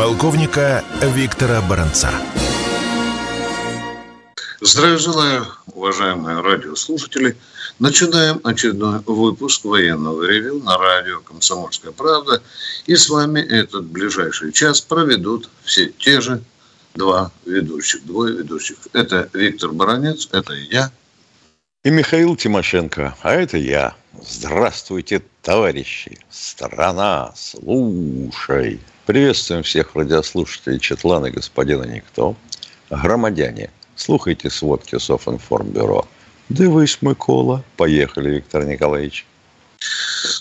полковника Виктора Баранца. Здравия желаю, уважаемые радиослушатели. Начинаем очередной выпуск военного ревю на радио «Комсомольская правда». И с вами этот ближайший час проведут все те же два ведущих, двое ведущих. Это Виктор Баранец, это я. И Михаил Тимошенко, а это я. Здравствуйте, товарищи! Страна, слушай! Приветствуем всех радиослушателей Четлана господина Никто. Громадяне, слухайте сводки Софинформбюро. Дивись, Микола. Поехали, Виктор Николаевич.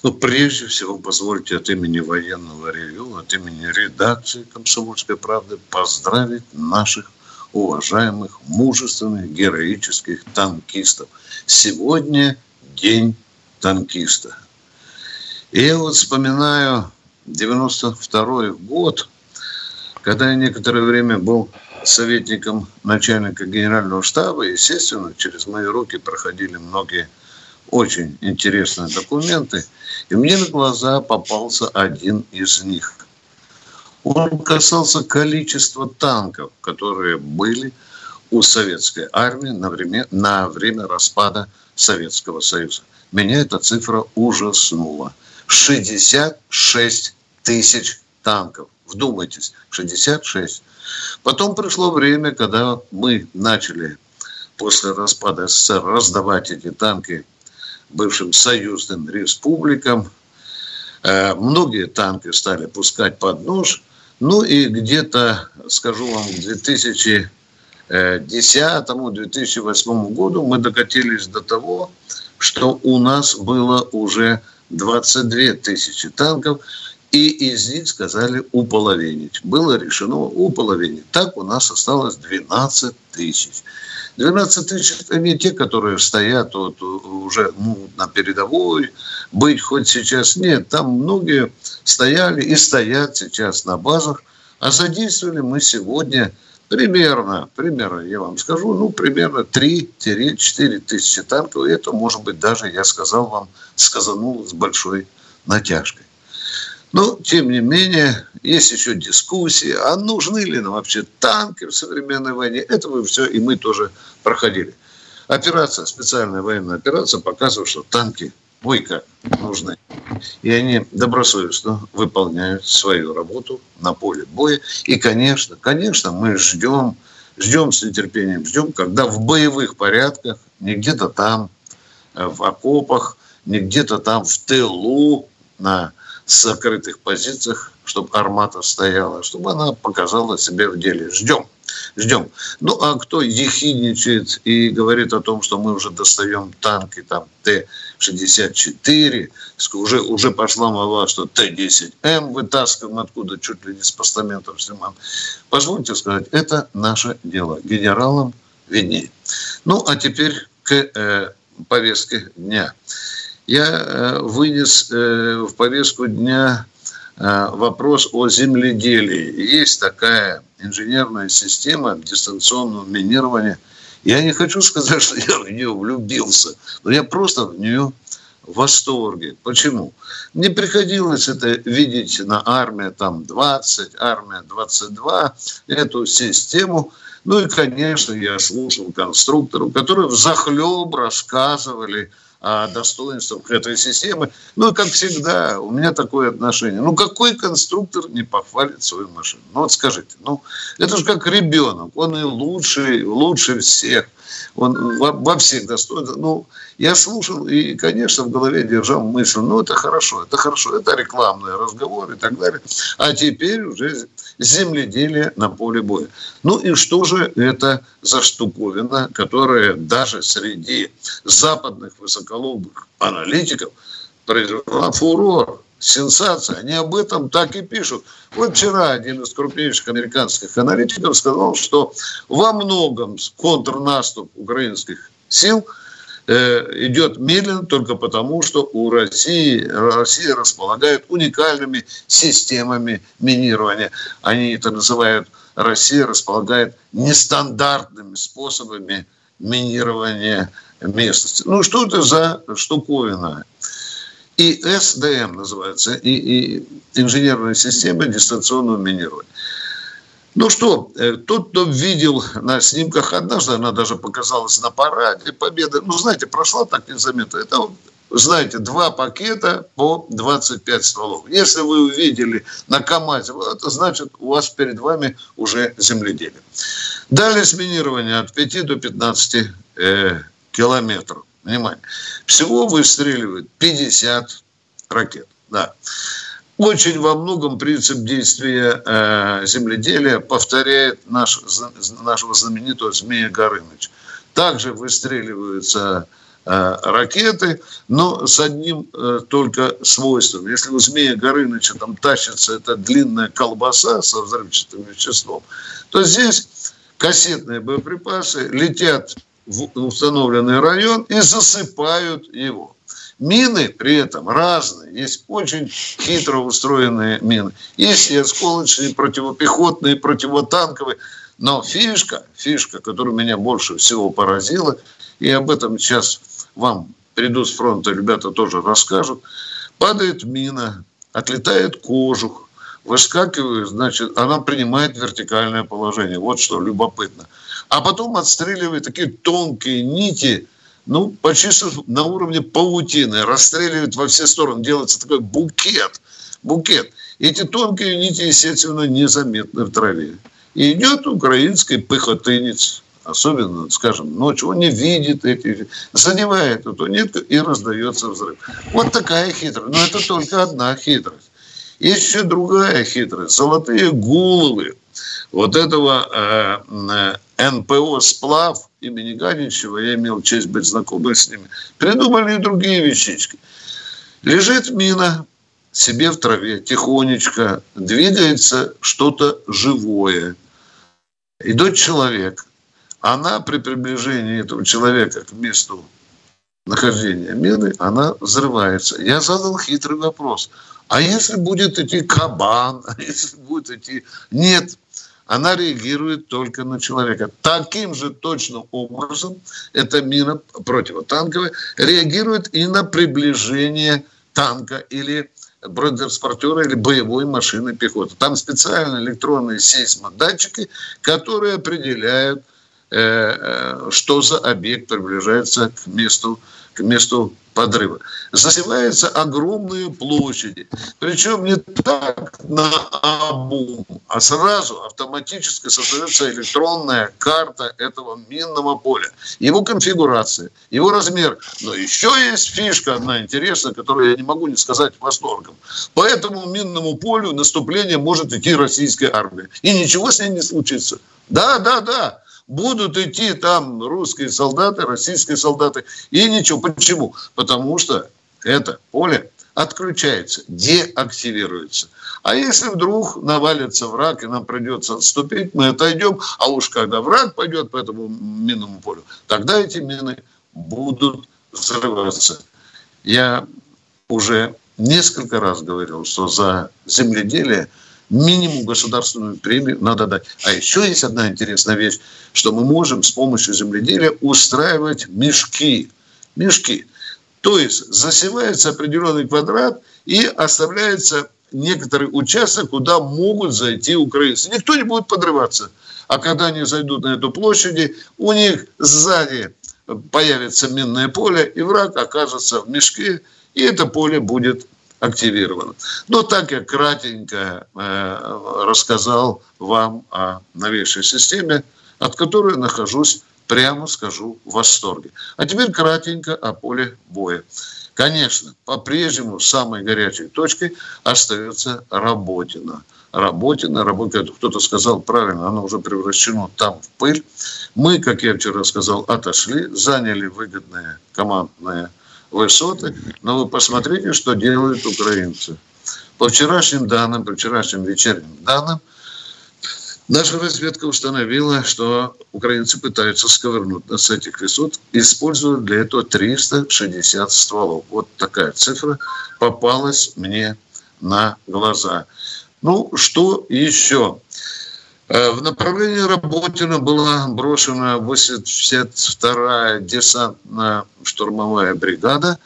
Ну, прежде всего, позвольте от имени военного ревю, от имени редакции «Комсомольской правды» поздравить наших уважаемых, мужественных, героических танкистов. Сегодня день танкиста. И я вот вспоминаю 92 год, когда я некоторое время был советником начальника генерального штаба, естественно, через мои руки проходили многие очень интересные документы, и мне на глаза попался один из них. Он касался количества танков, которые были у советской армии на время, на время распада Советского Союза. Меня эта цифра ужаснула. 66 тысяч танков. Вдумайтесь, 66. Потом пришло время, когда мы начали после распада СССР раздавать эти танки бывшим союзным республикам. Э, многие танки стали пускать под нож. Ну и где-то, скажу вам, к 2010-2008 году мы докатились до того, что у нас было уже 22 тысячи танков, и из них сказали уполовинить. Было решено уполовинить. Так у нас осталось 12 тысяч. 12 тысяч – это не те, которые стоят вот уже ну, на передовой, быть хоть сейчас нет. Там многие стояли и стоят сейчас на базах, а задействовали мы сегодня примерно, примерно, я вам скажу, ну, примерно 3-4 тысячи танков. И это, может быть, даже, я сказал вам, сказанул с большой натяжкой. Но, тем не менее, есть еще дискуссии, а нужны ли нам вообще танки в современной войне. Это мы все и мы тоже проходили. Операция, специальная военная операция показывает, что танки бойко нужны. И они добросовестно выполняют свою работу на поле боя. И, конечно, конечно, мы ждем, ждем с нетерпением, ждем, когда в боевых порядках, не где-то там, э, в окопах, не где-то там в тылу, на закрытых позициях, чтобы армата стояла, чтобы она показала себя в деле. Ждем. Ждем. Ну, а кто ехидничает и говорит о том, что мы уже достаем танки там Т-64, уже, уже пошла молва, что Т-10М вытаскиваем откуда, чуть ли не с постаментов снимаем. Позвольте сказать, это наше дело. Генералам виднее. Ну, а теперь к э, повестке дня я э, вынес э, в повестку дня э, вопрос о земледелии. Есть такая инженерная система дистанционного минирования. Я не хочу сказать, что я в нее влюбился, но я просто в нее в восторге. Почему? Мне приходилось это видеть на армии там 20, армия 22, эту систему. Ну и, конечно, я слушал конструкторов, которые в захлеб рассказывали достоинствах этой системы. Ну, и как всегда, у меня такое отношение. Ну, какой конструктор не похвалит свою машину? Ну, вот скажите, ну, это же как ребенок. Он и лучший, лучше всех. Он во, во всех достоинствах. Ну, я слушал и, конечно, в голове держал мысль, ну, это хорошо, это хорошо, это рекламные разговоры и так далее. А теперь уже земледелие на поле боя. Ну и что же это за штуковина, которая даже среди западных высоколобых аналитиков произвела фурор? Сенсация. Они об этом так и пишут. Вот вчера один из крупнейших американских аналитиков сказал, что во многом контрнаступ украинских сил э, идет медленно только потому, что у России, Россия располагает уникальными системами минирования. Они это называют, Россия располагает нестандартными способами минирования местности. Ну, что это за штуковина? И СДМ называется, и, и инженерная система дистанционного минирования. Ну что, э, тот, кто видел на снимках однажды, она даже показалась на параде Победы, ну, знаете, прошла так незаметно. Это, знаете, два пакета по 25 стволов. Если вы увидели на КАМАЗе, это значит, у вас перед вами уже земледелие. Дальность минирования от 5 до 15 э, километров. Внимание. Всего выстреливают 50 ракет. Да. Очень во многом принцип действия э, земледелия повторяет наш, нашего знаменитого Змея Горыныча. Также выстреливаются э, ракеты, но с одним э, только свойством. Если у Змея Горыныча там тащится эта длинная колбаса со взрывчатым веществом, то здесь кассетные боеприпасы летят установленный район и засыпают его. Мины при этом разные. Есть очень хитро устроенные мины. Есть и осколочные, противопехотные, противотанковые. Но фишка, фишка, которая меня больше всего поразила, и об этом сейчас вам придут с фронта, ребята тоже расскажут, падает мина, отлетает кожух, выскакивает, значит, она принимает вертикальное положение. Вот что любопытно. А потом отстреливает такие тонкие нити – ну, почти на уровне паутины, расстреливают во все стороны, делается такой букет, букет. Эти тонкие нити, естественно, незаметны в траве. И идет украинский пехотынец, особенно, скажем, ночью, он не видит эти, задевает эту нитку и раздается взрыв. Вот такая хитрость. Но это только одна хитрость. Есть еще другая хитрость. Золотые головы вот этого э, э, НПО «Сплав» имени Гадичева, я имел честь быть знакомым с ними, придумали и другие вещички. Лежит мина себе в траве, тихонечко, двигается что-то живое. Идет человек. Она при приближении этого человека к месту нахождения мины, она взрывается. Я задал хитрый вопрос. А если будет идти кабан, а если будет идти... Нет, она реагирует только на человека. Таким же точным образом эта мина противотанковая реагирует и на приближение танка или бронетранспортера или боевой машины пехоты. Там специальные электронные сейсмодатчики, которые определяют, э, э, что за объект приближается к месту, месту подрыва. Засеваются огромные площади. Причем не так на обум, а сразу автоматически создается электронная карта этого минного поля. Его конфигурация, его размер. Но еще есть фишка одна интересная, которую я не могу не сказать восторгом. По этому минному полю наступление может идти российская армия. И ничего с ней не случится. Да, да, да будут идти там русские солдаты, российские солдаты, и ничего. Почему? Потому что это поле отключается, деактивируется. А если вдруг навалится враг, и нам придется отступить, мы отойдем, а уж когда враг пойдет по этому минному полю, тогда эти мины будут взрываться. Я уже несколько раз говорил, что за земледелие – минимум государственную премию надо дать. А еще есть одна интересная вещь, что мы можем с помощью земледелия устраивать мешки. Мешки. То есть засевается определенный квадрат и оставляется некоторый участок, куда могут зайти украинцы. Никто не будет подрываться. А когда они зайдут на эту площадь, у них сзади появится минное поле, и враг окажется в мешке, и это поле будет активировано. Но так я кратенько э, рассказал вам о новейшей системе, от которой нахожусь, прямо скажу, в восторге. А теперь кратенько о поле боя. Конечно, по-прежнему самой горячей точкой остается Работина. Работина, Работина, кто-то сказал правильно, она уже превращена там в пыль. Мы, как я вчера сказал, отошли, заняли выгодное командное высоты, но вы посмотрите, что делают украинцы. По вчерашним данным, по вчерашним вечерним данным, Наша разведка установила, что украинцы пытаются сковырнуть с этих высот, используя для этого 360 стволов. Вот такая цифра попалась мне на глаза. Ну, что еще? Э, в направлении Работина была брошена 82-я десантно-штурмовая бригада.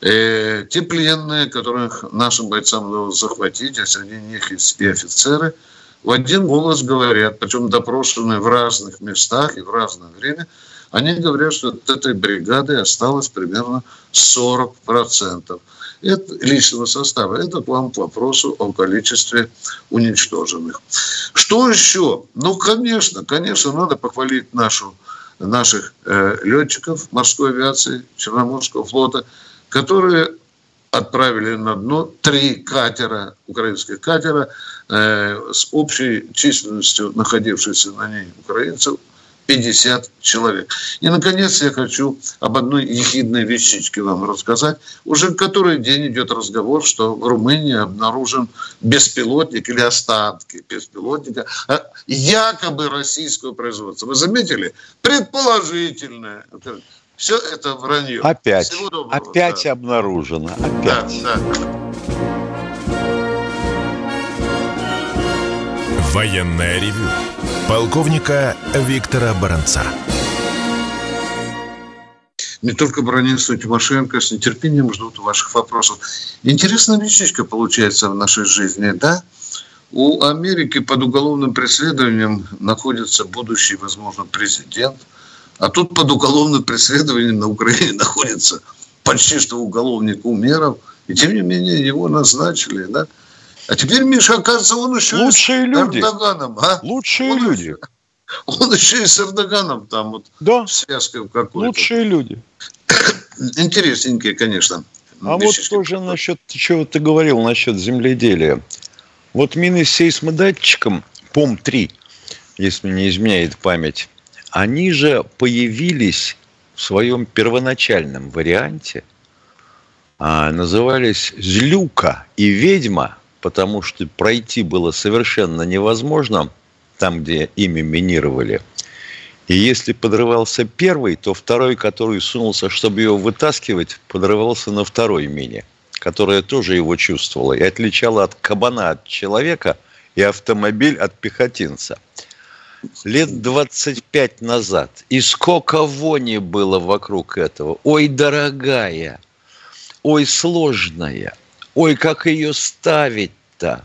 Э, те пленные, которых нашим бойцам удалось захватить, а среди них и офицеры – в один голос говорят, причем допрошенные в разных местах и в разное время, они говорят, что от этой бригады осталось примерно 40% это личного состава. Это к вам к вопросу о количестве уничтоженных. Что еще? Ну, конечно, конечно, надо похвалить нашу, наших э, летчиков морской авиации Черноморского флота, которые отправили на дно три катера, украинских катера, э, с общей численностью находившихся на ней украинцев 50 человек. И, наконец, я хочу об одной ехидной вещичке вам рассказать. Уже который день идет разговор, что в Румынии обнаружен беспилотник или остатки беспилотника а якобы российского производства. Вы заметили? Предположительное. Все это вранье. Опять. Опять да. обнаружено. Опять. Да, да. Военная ревю. Полковника Виктора Баранца. Не только Бронинство Тимошенко с нетерпением ждут ваших вопросов. Интересная вещичка получается в нашей жизни, да? У Америки под уголовным преследованием находится будущий, возможно, президент – а тут под уголовным преследованием на Украине находится почти что уголовник Умеров. И тем не менее его назначили, да? А теперь, Миша, оказывается, он еще Лучшие и с люди. Эрдоганом. А? Лучшие он люди. Еще, он еще и с Эрдоганом там вот да. связкой какой-то. Лучшие люди. Интересненькие, конечно. А вот тоже насчет, чего ты говорил, насчет земледелия. Вот мины с сейсмодатчиком, ПОМ-3, если не изменяет память, они же появились в своем первоначальном варианте, а, назывались «Злюка» и «Ведьма», потому что пройти было совершенно невозможно там, где ими минировали. И если подрывался первый, то второй, который сунулся, чтобы его вытаскивать, подрывался на второй мине, которая тоже его чувствовала и отличала от кабана от человека и автомобиль от пехотинца – лет 25 назад. И сколько вони было вокруг этого. Ой, дорогая, ой, сложная, ой, как ее ставить-то.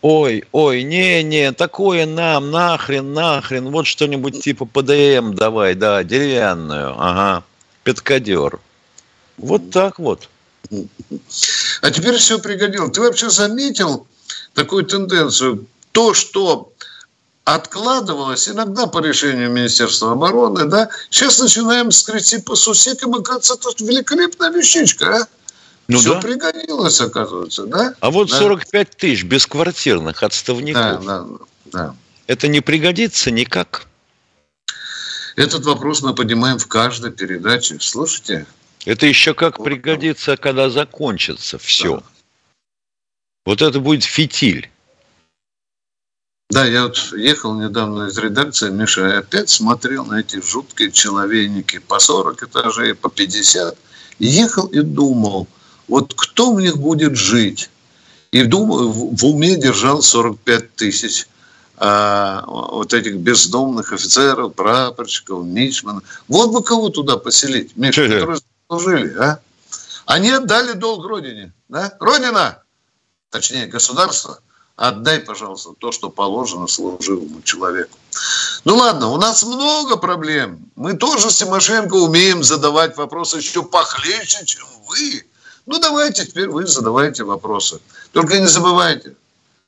Ой, ой, не-не, такое нам, нахрен, нахрен, вот что-нибудь типа ПДМ давай, да, деревянную, ага, петкадер. Вот так вот. А теперь все пригодилось. Ты вообще заметил такую тенденцию? То, что откладывалось иногда по решению Министерства обороны, да, сейчас начинаем скрести по сусекам, и кажется, это великолепная вещичка, а? Ну, Все да. пригодилось, оказывается, да? А вот да. 45 тысяч бесквартирных отставников. Да, да, да. Это не пригодится никак. Этот вопрос мы поднимаем в каждой передаче. Слушайте. Это еще как пригодится, когда закончится все. Да. Вот это будет фитиль. Да, я вот ехал недавно из редакции, Миша, и опять смотрел на эти жуткие человейники по 40 этажей, по 50. ехал и думал, вот кто в них будет жить? И думал, в уме держал 45 тысяч а, вот этих бездомных офицеров, прапорщиков, мичманов. Вот бы кого туда поселить, Миша, которые служили, а? Они отдали долг Родине. Да? Родина, точнее государство – Отдай, пожалуйста, то, что положено служивому человеку. Ну ладно, у нас много проблем. Мы тоже с Тимошенко умеем задавать вопросы еще похлеще, чем вы. Ну давайте теперь вы задавайте вопросы. Только не забывайте,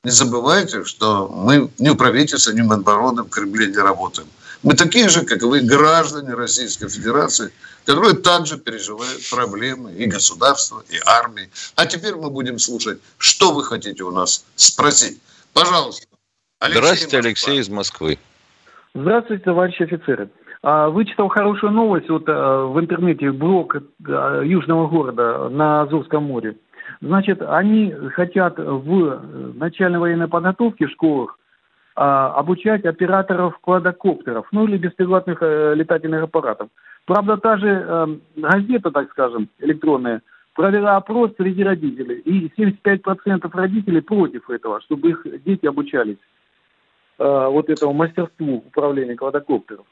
не забывайте, что мы ни в правительстве, ни в Минобороны в Кремле не работаем. Мы такие же, как и вы, граждане Российской Федерации, которые также переживают проблемы и государства, и армии. А теперь мы будем слушать, что вы хотите у нас спросить. Пожалуйста. Алексей Здравствуйте, Москва. Алексей из Москвы. Здравствуйте, товарищи офицеры. А, вычитал хорошую новость вот, э, в интернете, блок э, южного города на Азовском море. Значит, они хотят в начальной военной подготовке в школах а, обучать операторов квадрокоптеров, ну или беспилотных э, летательных аппаратов. Правда, та же э, газета, так скажем, электронная, провела опрос среди родителей, и 75% родителей против этого, чтобы их дети обучались э, вот этому мастерству управления квадрокоптеров.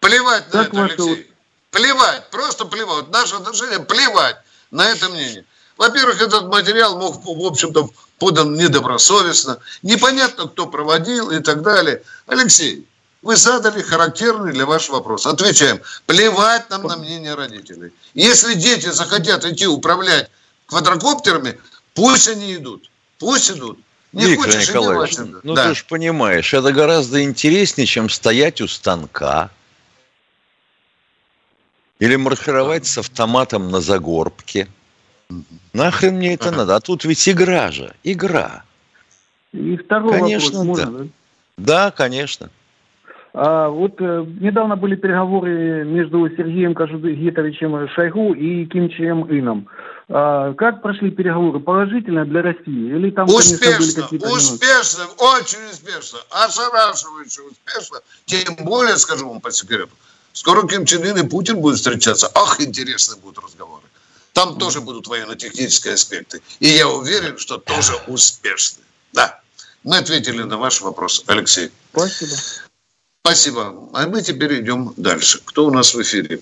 Плевать как на это, ваше... Алексей. Плевать, просто плевать. Наше отношение плевать на это мнение. Во-первых, этот материал мог, в общем-то, подан недобросовестно. Непонятно, кто проводил и так далее. Алексей, вы задали характерный для вашего вопроса. Отвечаем. Плевать нам на мнение родителей. Если дети захотят идти управлять квадрокоптерами, пусть они идут. Пусть идут. Не Виктор хочешь, Николаевич, ну да. ты же понимаешь, это гораздо интереснее, чем стоять у станка или маршировать с автоматом на загорбке. Нахрен мне это надо? А тут ведь игра же, игра. И второй конечно, вопрос, можно, да? Да, конечно. А, вот э, недавно были переговоры между Сергеем Кажугетовичем Шойгу и Ким Чен Ыном. А, как прошли переговоры? Положительно для России? Или там, успешно, были успешно, очень успешно, ошарашивающе успешно. Тем более, скажу вам по секрету, скоро Ким Чен Ын и Путин будут встречаться. Ах, интересные будут разговоры. Там тоже будут военно-технические аспекты. И я уверен, что тоже успешны. Да. Мы ответили на ваш вопрос, Алексей. Спасибо. Спасибо. А мы теперь идем дальше. Кто у нас в эфире?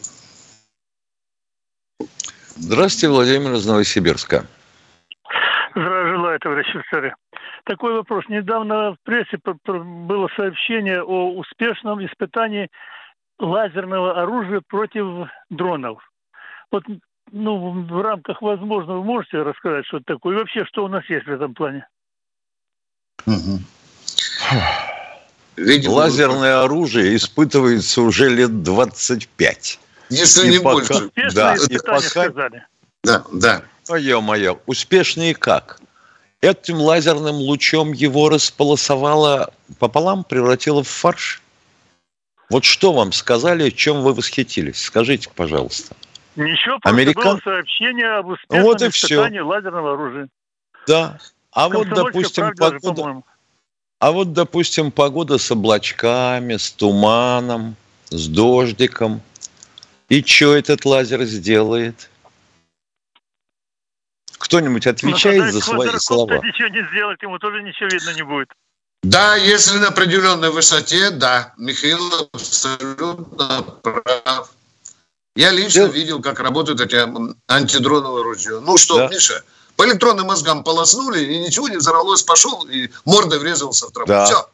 Здравствуйте, Владимир из Новосибирска. Здравия желаю, товарищ офицеры. Такой вопрос. Недавно в прессе было сообщение о успешном испытании лазерного оружия против дронов. Вот ну, в рамках возможного, вы можете рассказать, что это такое? И вообще, что у нас есть в этом плане? Угу. Видимо, Лазерное оружие испытывается уже лет 25. Если и не пока, больше. Да, и пока... сказали. Да, да. Ое-мое, успешные как? Этим лазерным лучом его располосовало пополам, превратило в фарш? Вот что вам сказали, чем вы восхитились? Скажите, пожалуйста. Ничего, просто Американ... было сообщение об успешном вот и испытании все. лазерного оружия. Да. А вот, допустим, погода... Же, а вот, допустим, погода с облачками, с туманом, с дождиком. И что этот лазер сделает? Кто-нибудь отвечает ну, за свои слова? ничего не сделает, ему тоже ничего видно не будет. Да, если на определенной высоте, да, Михаил абсолютно прав. Я лично Дел... видел, как работают эти антидроновые ружья. Ну что, да. Миша, по электронным мозгам полоснули, и ничего не взорвалось, пошел и мордой врезался в траву. Да. Все.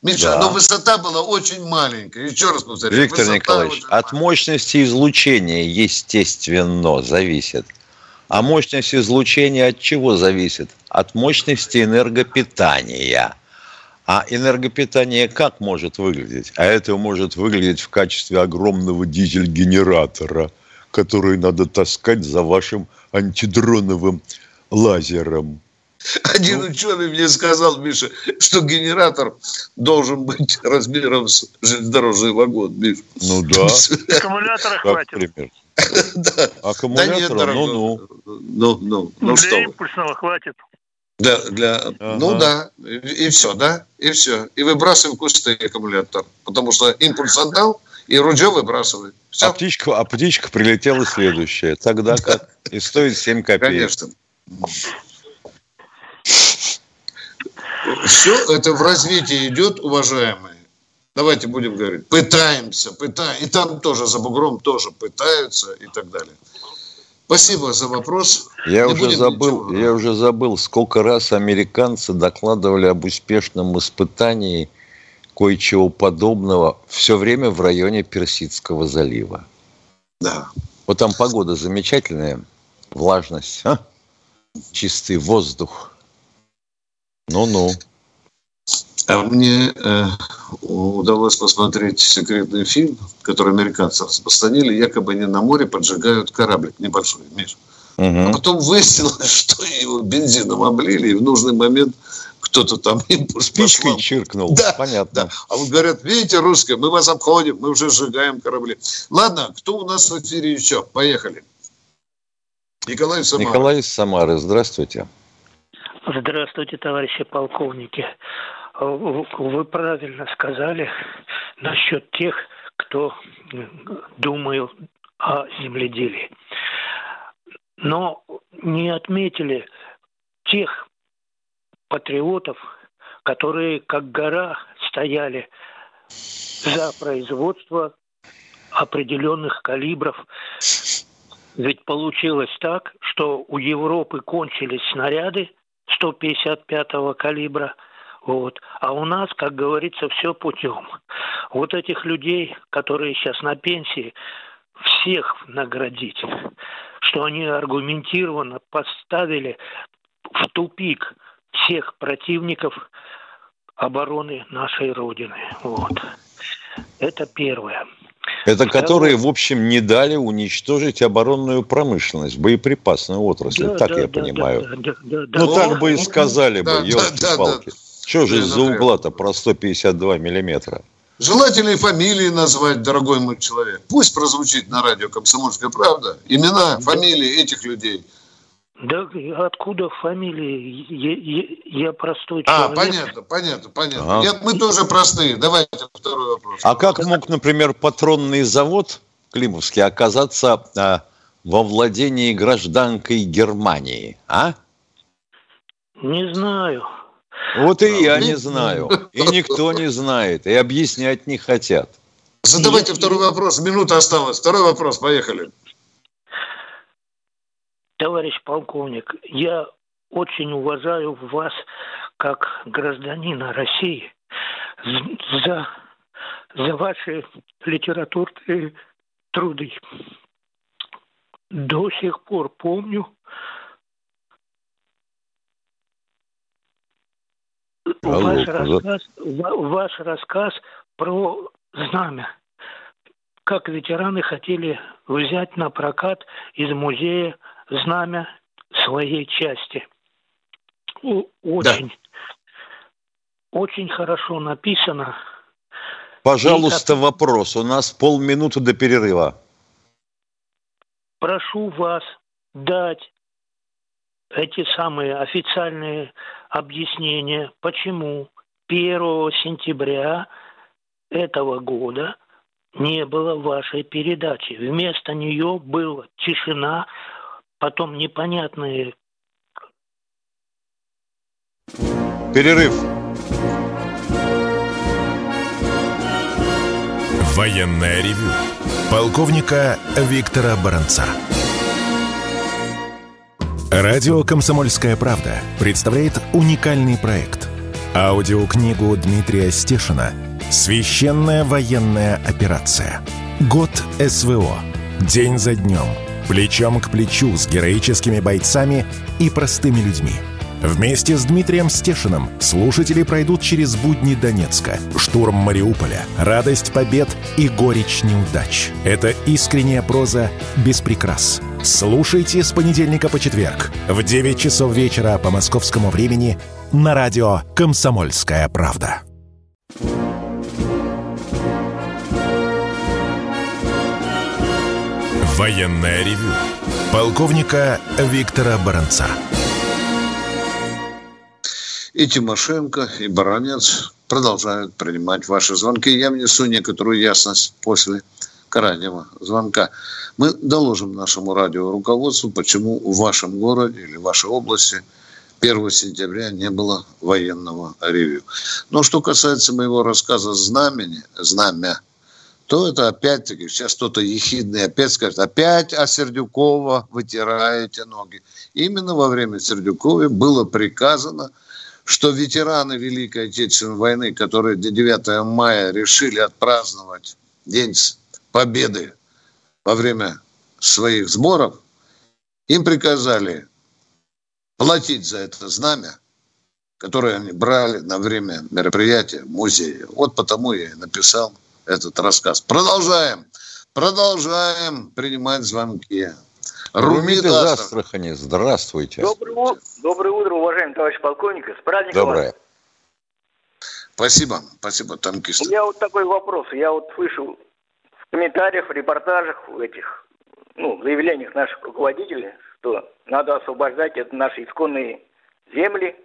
Миша, да. но высота была очень маленькая. Еще раз повторяю. Виктор Николаевич, от мощности излучения, естественно, зависит. А мощность излучения от чего зависит? От мощности энергопитания. А энергопитание как может выглядеть? А это может выглядеть в качестве огромного дизель-генератора, который надо таскать за вашим антидроновым лазером. Один ну, ученый мне сказал, Миша, что генератор должен быть размером с железнодорожный вагон, Миша. Ну да. Аккумулятора хватит. Да. Аккумулятора, ну-ну. Ну, ну, ну, что импульсного хватит. Для, для, ага. Ну да, и, и все, да, и все. И выбрасываем кусты аккумулятор, потому что импульс отдал, и ружье выбрасывает. Все. А птичка, а птичка прилетела следующая. Тогда как? И стоит 7 копеек. Конечно. Все это в развитии идет, уважаемые. Давайте будем говорить. Пытаемся, пытаемся. И там тоже за бугром тоже пытаются и так далее. Спасибо за вопрос. Я уже забыл, ничего... я уже забыл, сколько раз американцы докладывали об успешном испытании кое-чего подобного все время в районе Персидского залива. Да. Вот там погода замечательная, влажность, а? чистый воздух. Ну-ну. А мне э, удалось посмотреть секретный фильм, который американцы распространили. Якобы они на море поджигают кораблик небольшой, Миш. Угу. А потом выяснилось, что его бензином облили, и в нужный момент кто-то там импульс Спичкой чиркнул, да, понятно. Да. А вот говорят, видите, русские, мы вас обходим, мы уже сжигаем корабли. Ладно, кто у нас в эфире еще? Поехали. Николай Самара. Николай из Самары, здравствуйте. Здравствуйте, товарищи полковники. Вы правильно сказали насчет тех, кто думает о земледелии. Но не отметили тех патриотов, которые как гора стояли за производство определенных калибров. Ведь получилось так, что у Европы кончились снаряды 155-го калибра, вот. А у нас, как говорится, все путем. Вот этих людей, которые сейчас на пенсии, всех наградить, что они аргументированно поставили в тупик всех противников обороны нашей Родины. Вот. Это первое. Это которые, в общем, не дали уничтожить оборонную промышленность, боеприпасную отрасль, да, так да, я да, понимаю. Да, да, да, ну, да. так бы и сказали да, бы, елки-палки. Да, да, да. Что же из-за угла-то про 152 миллиметра? Желательно и фамилии назвать, дорогой мой человек. Пусть прозвучит на радио «Комсомольская правда» имена, фамилии этих людей – да откуда фамилии? Я, я, я простой а, человек. А, понятно, понятно, понятно. Ага. Я, мы тоже простые. Давайте второй вопрос. А как мог, например, патронный завод Климовский оказаться а, во владении гражданкой Германии, а? Не знаю. Вот и я не знаю. И никто не знает. И объяснять не хотят. Задавайте второй вопрос. Минута осталась. Второй вопрос. Поехали. Товарищ полковник, я очень уважаю вас как гражданина России за, за ваши литературные труды. До сих пор помню Алло, ваш, рассказ, ваш рассказ про знамя. Как ветераны хотели взять на прокат из музея знамя своей части. Очень, да. очень хорошо написано. Пожалуйста, И, вопрос. У нас полминуты до перерыва. Прошу вас дать эти самые официальные объяснения, почему 1 сентября этого года не было вашей передачи. Вместо нее была тишина, потом непонятные... Перерыв. Военная ревю. Полковника Виктора Баранца. Радио «Комсомольская правда» представляет уникальный проект. Аудиокнигу Дмитрия Стешина «Священная военная операция. Год СВО. День за днем» плечом к плечу с героическими бойцами и простыми людьми. Вместе с Дмитрием Стешиным слушатели пройдут через будни Донецка, штурм Мариуполя, радость побед и горечь неудач. Это искренняя проза без прикрас. Слушайте с понедельника по четверг в 9 часов вечера по московскому времени на радио «Комсомольская правда». Военное ревю полковника Виктора Баранца. И Тимошенко, и Баранец продолжают принимать ваши звонки. Я внесу некоторую ясность после крайнего звонка. Мы доложим нашему радио руководству, почему в вашем городе или вашей области 1 сентября не было военного ревью. Но что касается моего рассказа «Знамени», «Знамя», то это опять-таки, сейчас кто-то ехидный опять скажет, опять о Сердюкова вытираете ноги. Именно во время Сердюкова было приказано, что ветераны Великой Отечественной войны, которые до 9 мая решили отпраздновать День Победы во время своих сборов, им приказали платить за это знамя, которое они брали на время мероприятия в музее. Вот потому я и написал этот рассказ. Продолжаем. Продолжаем принимать звонки. Румид из Астрахани, здравствуйте. Доброе, доброе утро, уважаемый товарищ полковник. С праздником Доброе. Спасибо, спасибо, танкист. У меня вот такой вопрос. Я вот слышал в комментариях, в репортажах, в этих, ну, заявлениях наших руководителей, что надо освобождать это наши исконные земли.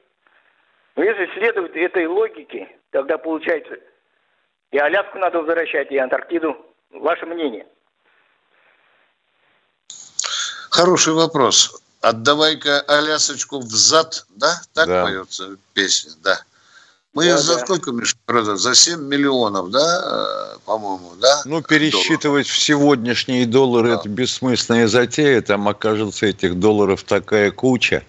Но если следовать этой логике, тогда получается и Аляску надо возвращать, и Антарктиду. Ваше мнение? Хороший вопрос. Отдавай-ка Алясочку взад, да? Так да. поется песня, да. Мы да, ее за да. сколько, Миша, продали? За 7 миллионов, да, э, по-моему, да? Ну, пересчитывать долларов. в сегодняшние доллары да. это бессмысленная затея. Там окажется этих долларов такая куча.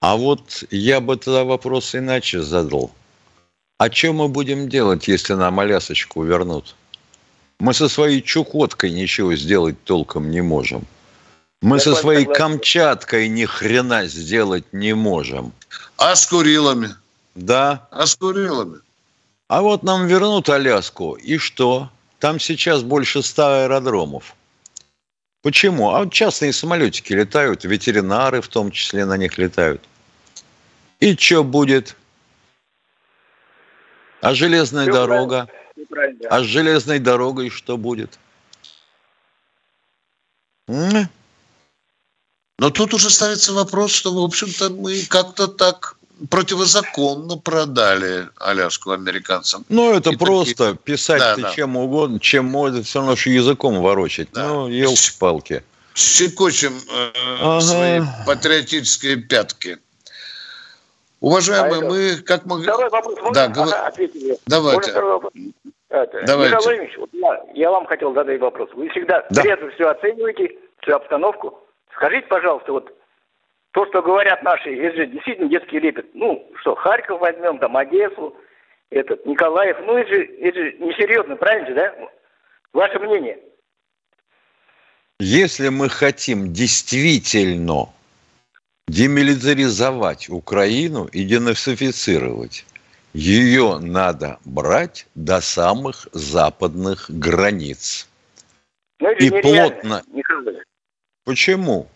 А вот я бы тогда вопрос иначе задал. А что мы будем делать, если нам Алясочку вернут? Мы со своей Чукоткой ничего сделать толком не можем. Мы я со своей согласен. Камчаткой ни хрена сделать не можем. А с Курилами? Да. А с Курилами? А вот нам вернут Аляску, и что? Там сейчас больше ста аэродромов. Почему? А вот частные самолетики летают, ветеринары в том числе на них летают. И что будет? А железная Все дорога? Правильно. А с железной дорогой что будет? Но тут уже ставится вопрос, что, в общем-то, мы как-то так противозаконно продали Аляску американцам. Ну, это и просто такие... писать да, да. чем угодно, чем можно, все равно, что языком ворочать. Да. Ну, елки-палки. Щекочем э, ага. свои патриотические пятки. Уважаемые, а мы как мы... Второй вопрос. Да, гов... ага, Давайте. Это, Давайте. Михаил Владимирович, вот я, я вам хотел задать вопрос. Вы всегда да. трезво все оцениваете, всю обстановку. Скажите, пожалуйста, вот то, что говорят наши, это же действительно детский лепет. Ну, что, Харьков возьмем, там, Одессу, этот, Николаев. Ну, это же, это же несерьезно, правильно же, да? Ваше мнение? Если мы хотим действительно демилитаризовать Украину и денацифицировать, ее надо брать до самых западных границ. Но и плотно. Николай. Почему?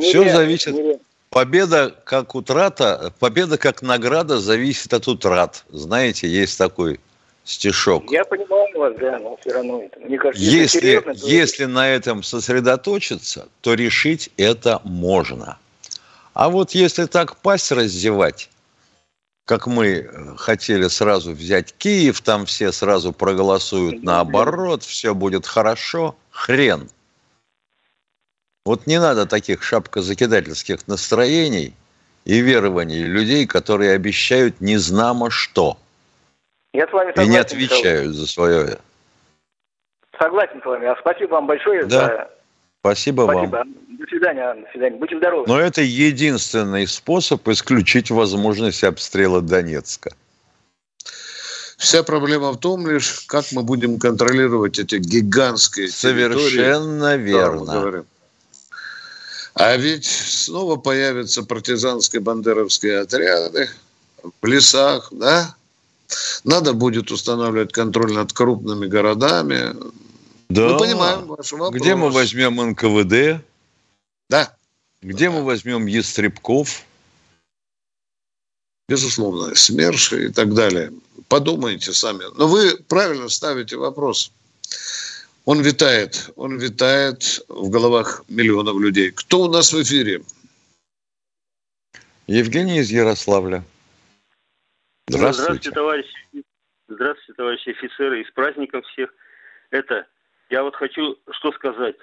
Все зависит. Нереально. Победа как утрата, победа как награда зависит от утрат. Знаете, есть такой стишок. Я понимаю вас, да, но все равно это, мне кажется, если, серьезно, то... если на этом сосредоточиться, то решить это можно. А вот если так пасть раздевать, как мы э, хотели сразу взять Киев, там все сразу проголосуют наоборот, все будет хорошо, хрен. Вот не надо таких шапкозакидательских настроений и верований людей, которые обещают незнамо что. Я с вами согласен. И не отвечают за свое. Согласен с вами. А спасибо вам большое да. за... Спасибо, спасибо вам. До свидания. До свидания. Будьте здоровы. Но это единственный способ исключить возможность обстрела Донецка. Вся проблема в том лишь, как мы будем контролировать эти гигантские Совершенно территории. верно. А ведь снова появятся партизанские бандеровские отряды в лесах, да? Надо будет устанавливать контроль над крупными городами. Да. Мы понимаем ваш вопрос. Где мы возьмем НКВД? Да. Где да. мы возьмем Естребков? Безусловно, СМЕРШ и так далее. Подумайте сами. Но вы правильно ставите вопрос. Он витает, он витает в головах миллионов людей. Кто у нас в эфире? Евгений из Ярославля. Здравствуйте. Здравствуйте, товарищи. Здравствуйте, товарищи офицеры. И с праздником всех. Это, я вот хочу что сказать.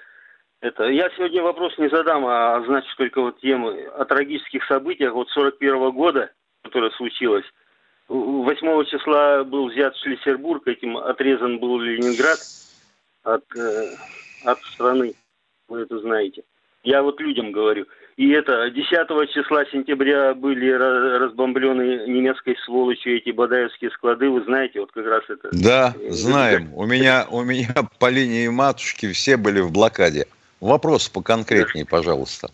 Это, я сегодня вопрос не задам, а значит только вот тему о трагических событиях вот 41 -го года, которое случилось. 8 числа был взят Шлиссербург, этим отрезан был Ленинград – от, э, от страны. Вы это знаете. Я вот людям говорю. И это 10 числа сентября были разбомблены немецкой сволочью эти бадаевские склады. Вы знаете, вот как раз это. Да, э, знаем. У меня, у меня по линии матушки все были в блокаде. Вопрос поконкретнее, пожалуйста.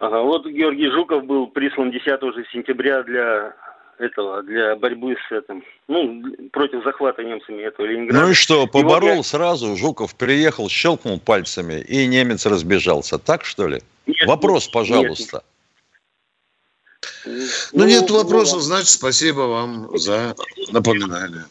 Ага, вот Георгий Жуков был прислан 10 сентября для этого для борьбы с этим, ну, против захвата немцами этого Ленинграда. Ну и что, поборол вот сразу, Жуков приехал, щелкнул пальцами, и немец разбежался. Так, что ли? Нет, Вопрос, нет, пожалуйста. Нет. Ну, ну, нет вопросов, ну, значит, спасибо вам за напоминание.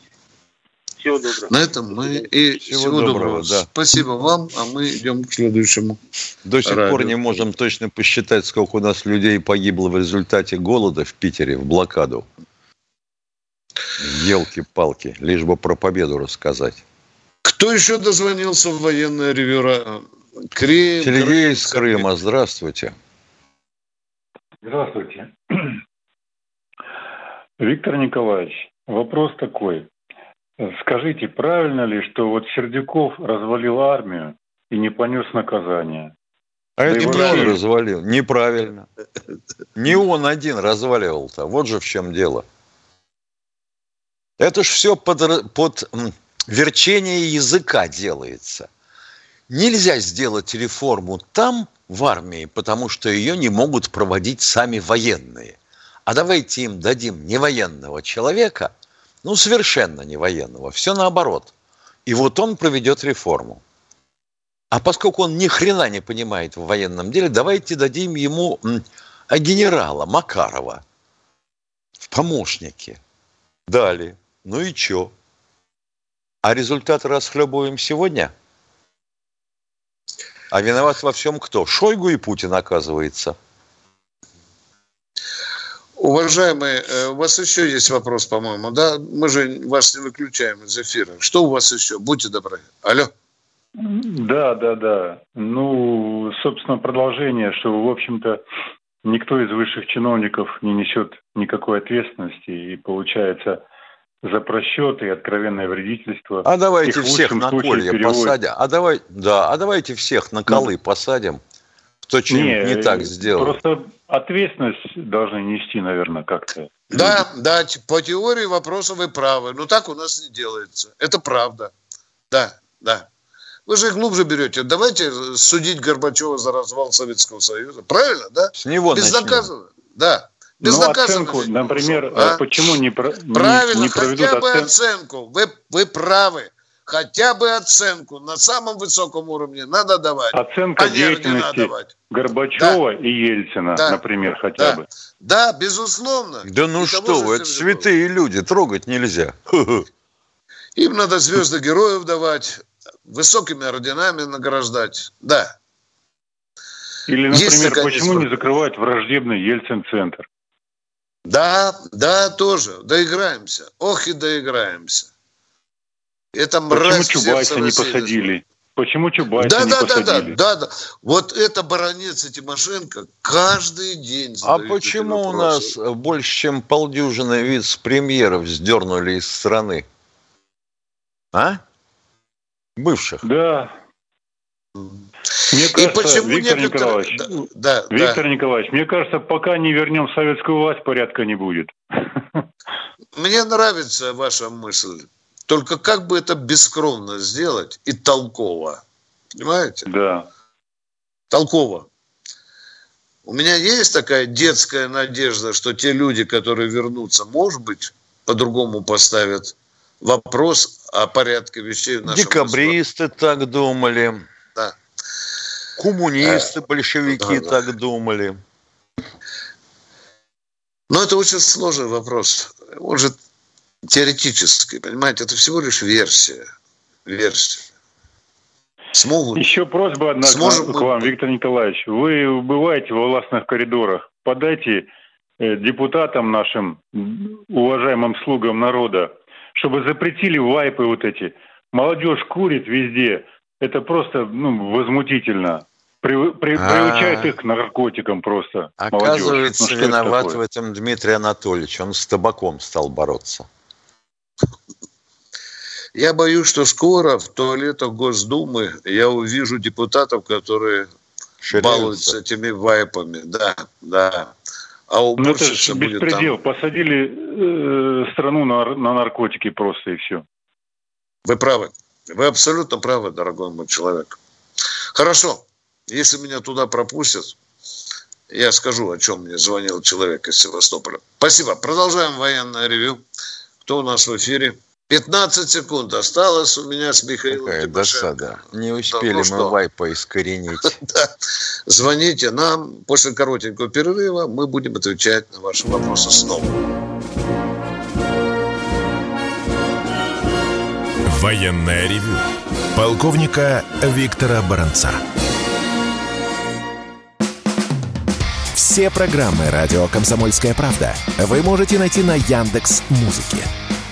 Всего доброго. На этом мы и всего, всего доброго. доброго да. Спасибо вам, а мы идем к следующему. До сих радио. пор не можем точно посчитать, сколько у нас людей погибло в результате голода в Питере в блокаду. Елки-палки, лишь бы про победу рассказать. Кто еще дозвонился в военное ревю? Крым, Сергей Крым, из Крыма, здравствуйте. Здравствуйте. Виктор Николаевич, вопрос такой. Скажите, правильно ли, что вот Сердюков развалил армию и не понес наказание? А это не он развалил. Неправильно. Не он один разваливал-то. Вот же в чем дело. Это ж все под, под верчение языка делается. Нельзя сделать реформу там, в армии, потому что ее не могут проводить сами военные. А давайте им дадим не военного человека, ну, совершенно не военного, все наоборот. И вот он проведет реформу. А поскольку он ни хрена не понимает в военном деле, давайте дадим ему генерала Макарова в помощники. Дали. Ну и чё? А результаты расхлебываем сегодня? А виноват во всем кто? Шойгу и Путин, оказывается. Уважаемые, э, у вас еще есть вопрос, по-моему, да? Мы же вас не выключаем из эфира. Что у вас еще? Будьте добры. Алло. Да, да, да. Ну, собственно, продолжение, что, в общем-то, никто из высших чиновников не несет никакой ответственности, и получается за просчеты и откровенное вредительство. А давайте всех на колья посадим. А, давай, да, а давайте всех на колы ну, посадим, кто чем не, не так сделал. Просто ответственность должны нести, наверное, как-то. Да, да, по теории вопроса вы правы. Но так у нас не делается. Это правда. Да, да. Вы же глубже берете. Давайте судить Горбачева за развал Советского Союза. Правильно, да? С него Безнаказанно. Да. Ну, оценку, например, а? почему не, про, Правильно, не, проведут хотя бы оценку. Вы, вы правы. Хотя бы оценку на самом высоком уровне надо давать. Оценка а деятельности Горбачева да. и Ельцина, да. например, хотя да. бы. Да, безусловно. Да ну и что вы, это святые люди, трогать нельзя. Им надо звезды героев давать, высокими орденами награждать. Да. Или, например, почему не закрывать враждебный Ельцин-центр? Да, да, тоже. Доиграемся. Ох и доиграемся. Это мразь Почему Чубайса не посадили? Почему Чубайса да, не да, посадили? Да, да, да. Вот это баронец и Тимошенко каждый день А почему у нас больше, чем полдюжины вице-премьеров сдернули из страны? А? Бывших. Да. Мне кажется, и почему Виктор некоторые... Николаевич, да, да, Виктор да. Николаевич, мне кажется, пока не вернем советскую власть, порядка не будет. Мне нравится ваша мысль. Только как бы это бескровно сделать и толково. Понимаете? Да. Толково. У меня есть такая детская надежда, что те люди, которые вернутся, может быть, по-другому поставят вопрос о порядке вещей в нашем Декабристы так думали. Да. Коммунисты, большевики да, да. так думали. Но это очень сложный вопрос. Он же теоретический, понимаете, это всего лишь версия. Версия. Смогут. Еще просьба одна Сможем к вам, Виктор Николаевич. Вы бываете в властных коридорах. Подайте э, депутатам нашим, уважаемым слугам народа, чтобы запретили вайпы вот эти. Молодежь курит везде. Это просто ну, возмутительно. При, при, приучает их к наркотикам просто. Оказывается, ну, виноват в этом Дмитрий Анатольевич. Он с табаком стал бороться. Я боюсь, что скоро в туалетах Госдумы я увижу депутатов, которые Ширяются. балуются этими вайпами. Да, да. А уборщица ну, это будет беспредел. там... Посадили э, страну на, на наркотики просто и все. Вы правы. Вы абсолютно правы, дорогой мой человек. Хорошо. Если меня туда пропустят, я скажу, о чем мне звонил человек из Севастополя. Спасибо. Продолжаем военное ревю. Кто у нас в эфире? 15 секунд осталось у меня с Михаилом Какая досада. Не успели да, ну, мы что? вайпа искоренить. да. Звоните нам. После коротенького перерыва мы будем отвечать на ваши вопросы снова. Военное ревю полковника Виктора Баранца. Все программы радио Комсомольская правда вы можете найти на Яндекс Музыке.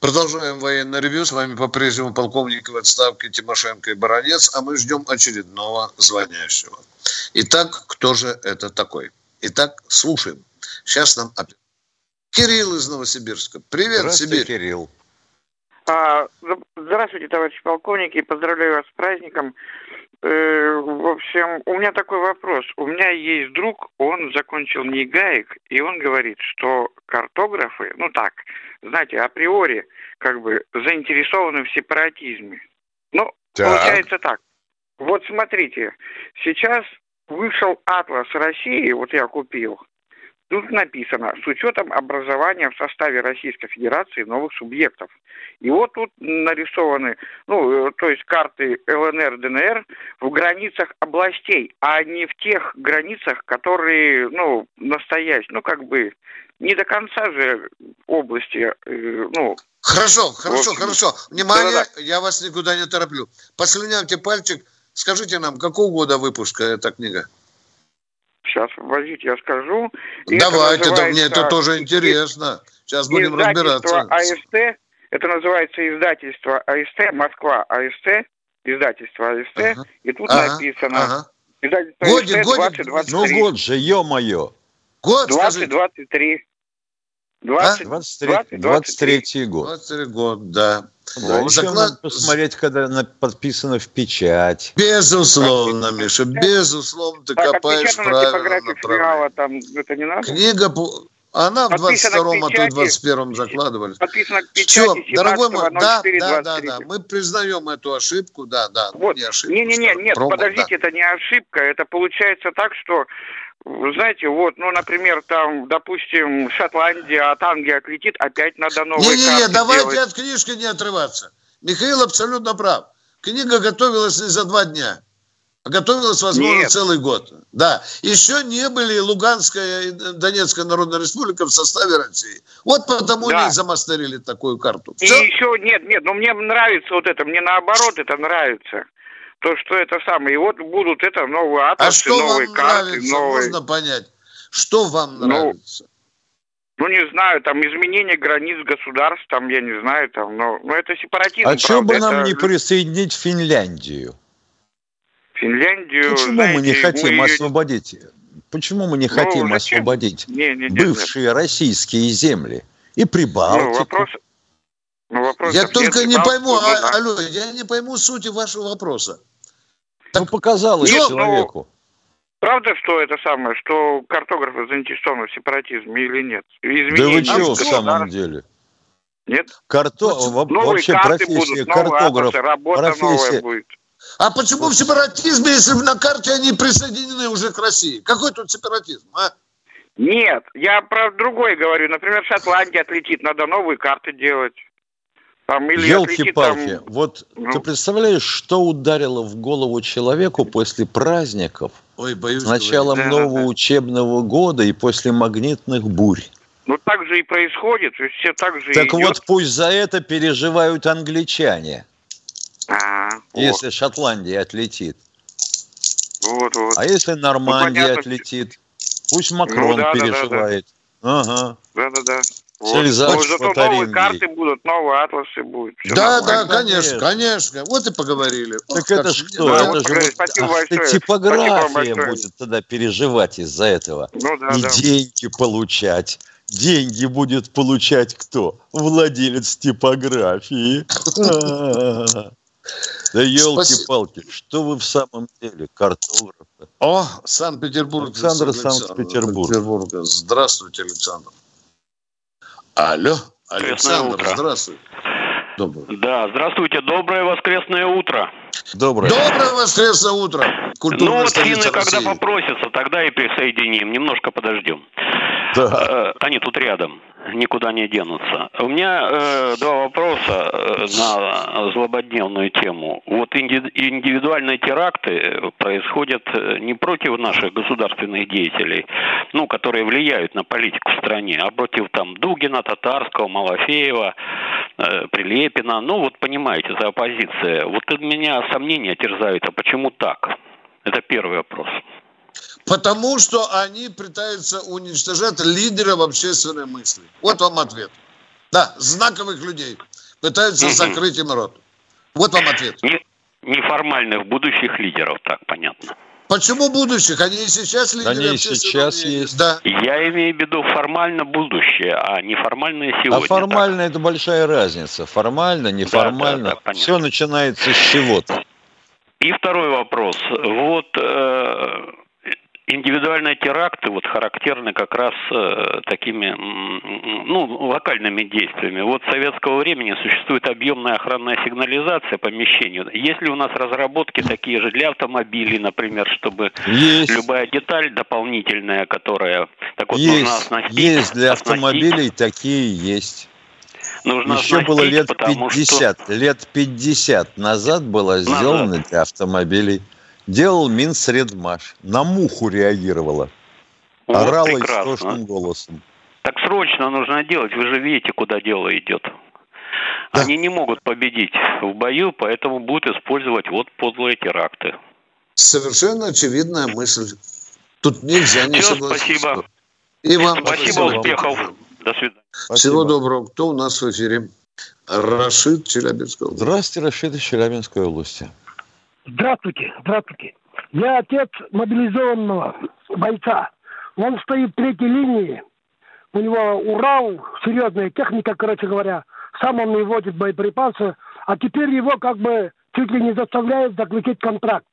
Продолжаем военное ревю. С вами по-прежнему полковник в отставке Тимошенко и Баранец, а мы ждем очередного звонящего. Итак, кто же это такой? Итак, слушаем. Сейчас нам опять. Кирилл из Новосибирска. Привет, Здравствуйте, Сибирь. Кирилл. А, здравствуйте, товарищи полковники. Поздравляю вас с праздником. Э, в общем, у меня такой вопрос. У меня есть друг, он закончил НИГАИК, и он говорит, что картографы, ну так, знаете, априори, как бы заинтересованы в сепаратизме. Ну, так. получается так. Вот смотрите, сейчас вышел атлас России, вот я купил, Тут написано, с учетом образования в составе Российской Федерации новых субъектов. И вот тут нарисованы, ну, э, то есть карты ЛНР, ДНР в границах областей, а не в тех границах, которые, ну, настоящие, ну, как бы, не до конца же области, э, ну... Хорошо, хорошо, хорошо. Внимание, да, да. я вас никуда не тороплю. Послюнявьте пальчик, скажите нам, какого года выпуска эта книга? Сейчас, возите, я скажу. Давайте, это да, мне это тоже интересно. Сейчас будем разбираться. АСТ, это называется издательство АСТ, Москва АСТ, издательство АСТ, ага. и тут ага. написано. Ага. Издательство годик, АСТ годик. 2023. Ну год же, ё-моё. Год, 2023. 20, а? 23, 20, 23 год. 23 год, да. Да, Заклад... посмотреть, когда она подписана в печать. Безусловно, Миша, безусловно, ты так, копаешь правильно направление. Там это не надо? Книга, она в 22-м, а то в 21-м закладывали. Подписано к печати Все, дорогой мой, да, да, да, да, мы признаем эту ошибку, да, да. Вот. Не ошибку. Не-не-не, нет, промах, подождите, да. это не ошибка, это получается так, что знаете, вот, ну, например, там, допустим, Шотландия от Англии отлетит, опять надо новые Не-не-не, давайте делать. от книжки не отрываться. Михаил абсолютно прав. Книга готовилась не за два дня. А готовилась, возможно, Нет. целый год. Да. Еще не были Луганская и Донецкая Народная Республика в составе России. Вот потому да. они замастерили такую карту. Все? И еще, нет, нет, но мне нравится вот это, мне наоборот это нравится то, что это самое. И вот будут это новые атласы, а новые карты. Нравится, новые... Можно понять. Что вам ну, нравится? Ну, не знаю, там изменение границ государств, там, я не знаю, там, но, но это сепаратизм. А что бы нам не присоединить Финляндию? Финляндию, Почему знаете, мы не хотим мы... освободить? Почему мы не ну, хотим зачем? освободить не, не, не, бывшие нет. российские земли и Прибалтику? Ну, вопрос, ну, вопрос я только не пойму, а, алло, я не пойму сути вашего вопроса. Так, ну, показалось нет, человеку. Ну, правда, что это самое, что картографы заинтересованы в сепаратизме или нет? Изменение да вы чего в самом деле? Нет? Карто... Вообще профессия будут, картограф. Работа профессия... новая будет. А почему в сепаратизме, если на карте они присоединены уже к России? Какой тут сепаратизм, а? Нет, я про другое говорю. Например, Шотландия отлетит, надо новые карты делать. Там, Елки-палки, там... вот ну... ты представляешь, что ударило в голову человеку после праздников, Ой, боюсь, с началом говорить. нового да, учебного года и после магнитных бурь? Ну, так же и происходит, все так же Так идет. вот, пусть за это переживают англичане, а, если вот. Шотландия отлетит. Вот, вот. А если Нормандия ну, отлетит? Пусть Макрон ну, да, переживает. Да, да. Ага. Да-да-да. Вот. Ну, зато новые карты будут, новые атласы будут. да, да, конечно, конечно. Вот и поговорили. Так Ох, это ж кто? Да, это вот, же спасибо вот, большое. типография спасибо будет тогда переживать из-за этого. Ну, да, и да. деньги получать. Деньги будет получать кто? Владелец типографии. Да елки-палки, что вы в самом деле, картографы? О, Санкт-Петербург. Александр Санкт-Петербург. Здравствуйте, Александр. Алло, Александр, здравствуй. Доброе. Да, здравствуйте, доброе воскресное утро. Доброе. Доброе воскресное утро. Ну вот финны, когда попросятся, тогда и присоединим. Немножко подождем. Да. Э, они тут рядом, никуда не денутся. У меня э, два вопроса э, на злободневную тему. Вот индивидуальные теракты происходят э, не против наших государственных деятелей, ну, которые влияют на политику в стране, а против там Дугина, Татарского, Малафеева, э, Прилепина. Ну, вот понимаете, за оппозиция. Вот у меня сомнения терзают, а почему так? Это первый вопрос. Потому что они пытаются уничтожать лидеров общественной мысли. Вот вам ответ. Да, знаковых людей. Пытаются угу. закрыть им рот. Вот вам ответ. Не, неформальных будущих лидеров, так понятно. Почему будущих? Они и сейчас лидеры Они и сейчас есть. Да. Я имею в виду формально будущее, а неформальное сегодня. А формально так. это большая разница. Формально, неформально. Да, да, да, Все начинается с чего-то. И второй вопрос. Вот э, индивидуальные теракты вот характерны как раз э, такими ну, локальными действиями. Вот с советского времени существует объемная охранная сигнализация помещению. Есть ли у нас разработки такие же для автомобилей, например, чтобы есть. любая деталь дополнительная, которая так вот есть. нужно оснастить? Есть для автомобилей такие есть. Нужно Еще было лет 50, что... лет 50 назад было сделано назад. для автомобилей делал Минсредмаш. На муху реагировала. Вот Орала прекрасно. истошным голосом. Так срочно нужно делать. Вы же видите, куда дело идет. Да. Они не могут победить в бою, поэтому будут использовать вот подлые теракты. Совершенно очевидная мысль. Тут нельзя не Все, согласиться. Спасибо. И вам спасибо, спасибо. успехов. До свидания. Спасибо. Всего доброго. Кто у нас в эфире? Рашид Челябинская область. Здравствуйте, Рашид из Челябинской области. Здравствуйте, здравствуйте. Я отец мобилизованного бойца. Он стоит в третьей линии. У него Урал, серьезная техника, короче говоря. Сам он не водит боеприпасы. А теперь его как бы чуть ли не заставляют заключить контракт.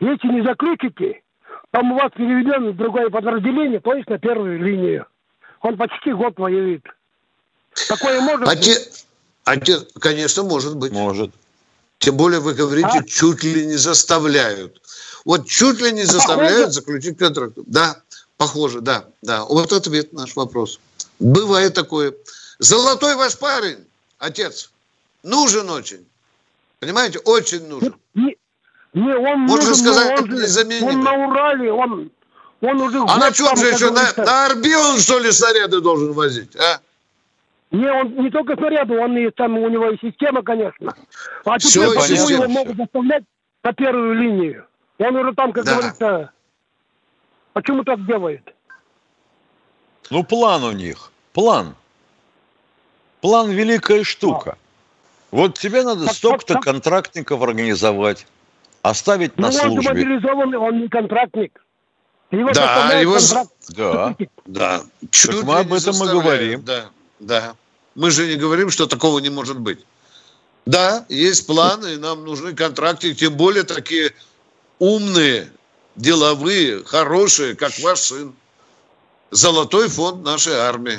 Если не заключите, то у вас переведен в другое подразделение, то есть на первую линию. Он почти год воюет. Такое может Отец, отец, конечно, может быть. Может. Тем более вы говорите, а? чуть ли не заставляют. Вот чуть ли не заставляют заключить контракт. Да, похоже, да, да. Вот ответ на наш вопрос. Бывает такое. Золотой ваш парень, отец, нужен очень. Понимаете, очень нужен. Не, не он Можно нужен, сказать, он, он на Урале, он, он уже... А на чем же еще? На, на Орбе он, что ли, снаряды должен возить, а? Не, он не только снаряды, он и там у него и система, конечно. А теперь Все, почему его могут заставлять на первую линию? Он уже там, как да. говорится, почему так делает? Ну, план у них. План. План великая штука. А. Вот тебе надо столько-то контрактников организовать, оставить ну, на службе. он мобилизованный, он не контрактник. Его да, его... Контракт. Да, да. Чуть так мы об этом и говорим. Да, да. Мы же не говорим, что такого не может быть. Да, есть планы, нам нужны контракты, тем более такие умные, деловые, хорошие, как ваш сын. Золотой фонд нашей армии.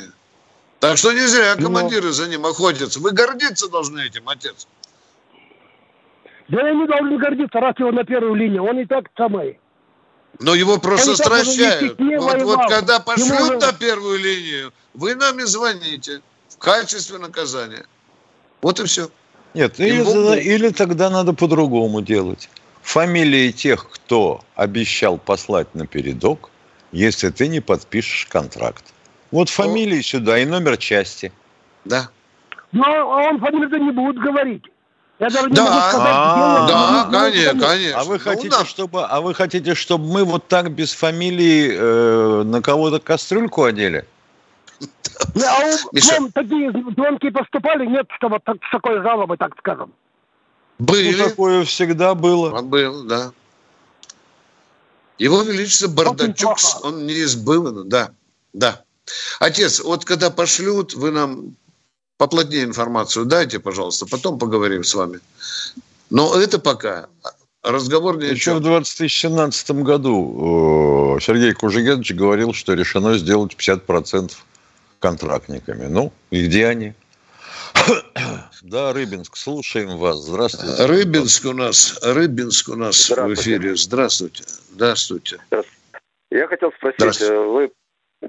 Так что не зря ну, командиры за ним охотятся. Вы гордиться должны этим, отец. Да я не должен гордиться, раз его на первую линию. Он и так самый. Но его просто стращают. Вот, вот когда пошлют Ему... на первую линию, вы нам и звоните в качестве наказания. Вот и все. Нет, или, тогда, или тогда надо по-другому делать. Фамилии тех, кто обещал послать на передок, если ты не подпишешь контракт. Вот фамилии О. сюда и номер части. Да. Но он фамилию не будет говорить. Я даже не да, могу сказать, а, да, да, конечно, конечно. А вы ну хотите, ну, чтобы, а вы хотите, чтобы мы вот так без фамилии э, на кого-то кастрюльку одели? Ну, а вам такие звонки поступали? Нет, чтобы так, с такой жалобой, так скажем. Были. Ну, такое всегда было. А было, да. Его Величество Бардачук, он не из да, да. Отец, вот когда пошлют, вы нам поплотнее информацию дайте, пожалуйста, потом поговорим с вами. Но это пока разговор не Еще в 2017 году Сергей Кужегенович говорил, что решено сделать 50% контрактниками. Ну, и где они? Да, Рыбинск, слушаем вас. Здравствуйте. Рыбинск у нас, Рыбинск у нас в эфире. Здравствуйте. Здравствуйте. Я хотел спросить, э, вы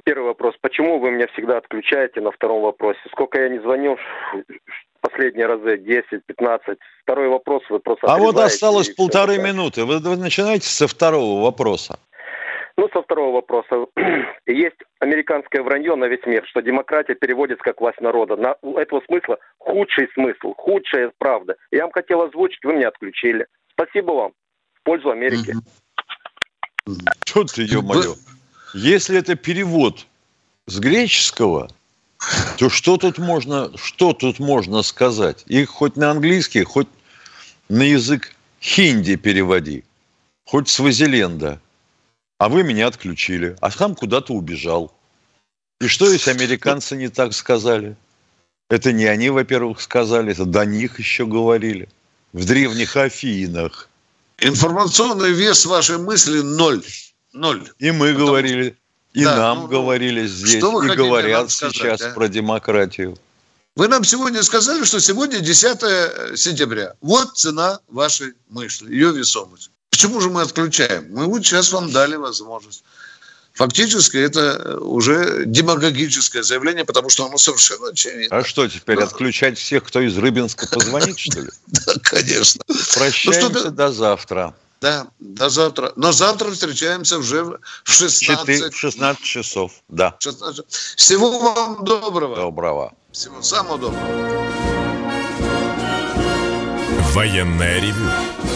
первый вопрос, почему вы меня всегда отключаете на втором вопросе? Сколько я не звонил, последние разы 10, 15. Второй вопрос вы просто А вот осталось полторы минуты. Вы, вы начинаете со второго вопроса. Ну, со второго вопроса. Есть американское вранье на весь мир, что демократия переводится как власть народа. На этого смысла худший смысл, худшая правда. Я вам хотел озвучить, вы меня отключили. Спасибо вам. В пользу Америки. Что ты, ё-моё. Если это перевод с греческого, то что тут можно, что тут можно сказать? Их хоть на английский, хоть на язык хинди переводи, хоть с Вазиленда. А вы меня отключили, а сам куда-то убежал. И что если американцы не так сказали? Это не они, во-первых, сказали, это до них еще говорили. В древних Афинах. Информационный вес вашей мысли ноль. Ноль. И мы Потому говорили. И да, нам ну, говорили здесь, что и говорят сказать, сейчас а? про демократию. Вы нам сегодня сказали, что сегодня 10 сентября. Вот цена вашей мысли, ее весомость. Почему же мы отключаем? Мы вот сейчас вам дали возможность. Фактически это уже демагогическое заявление, потому что оно совершенно очевидно. А что теперь, отключать всех, кто из Рыбинска позвонит, что ли? Да, конечно. Прощаемся ну, до завтра. Да, до завтра. Но завтра встречаемся уже в 16, 4, в 16 часов. Да. 16. Всего вам доброго. Доброго. Всего самого доброго. Военная ревю.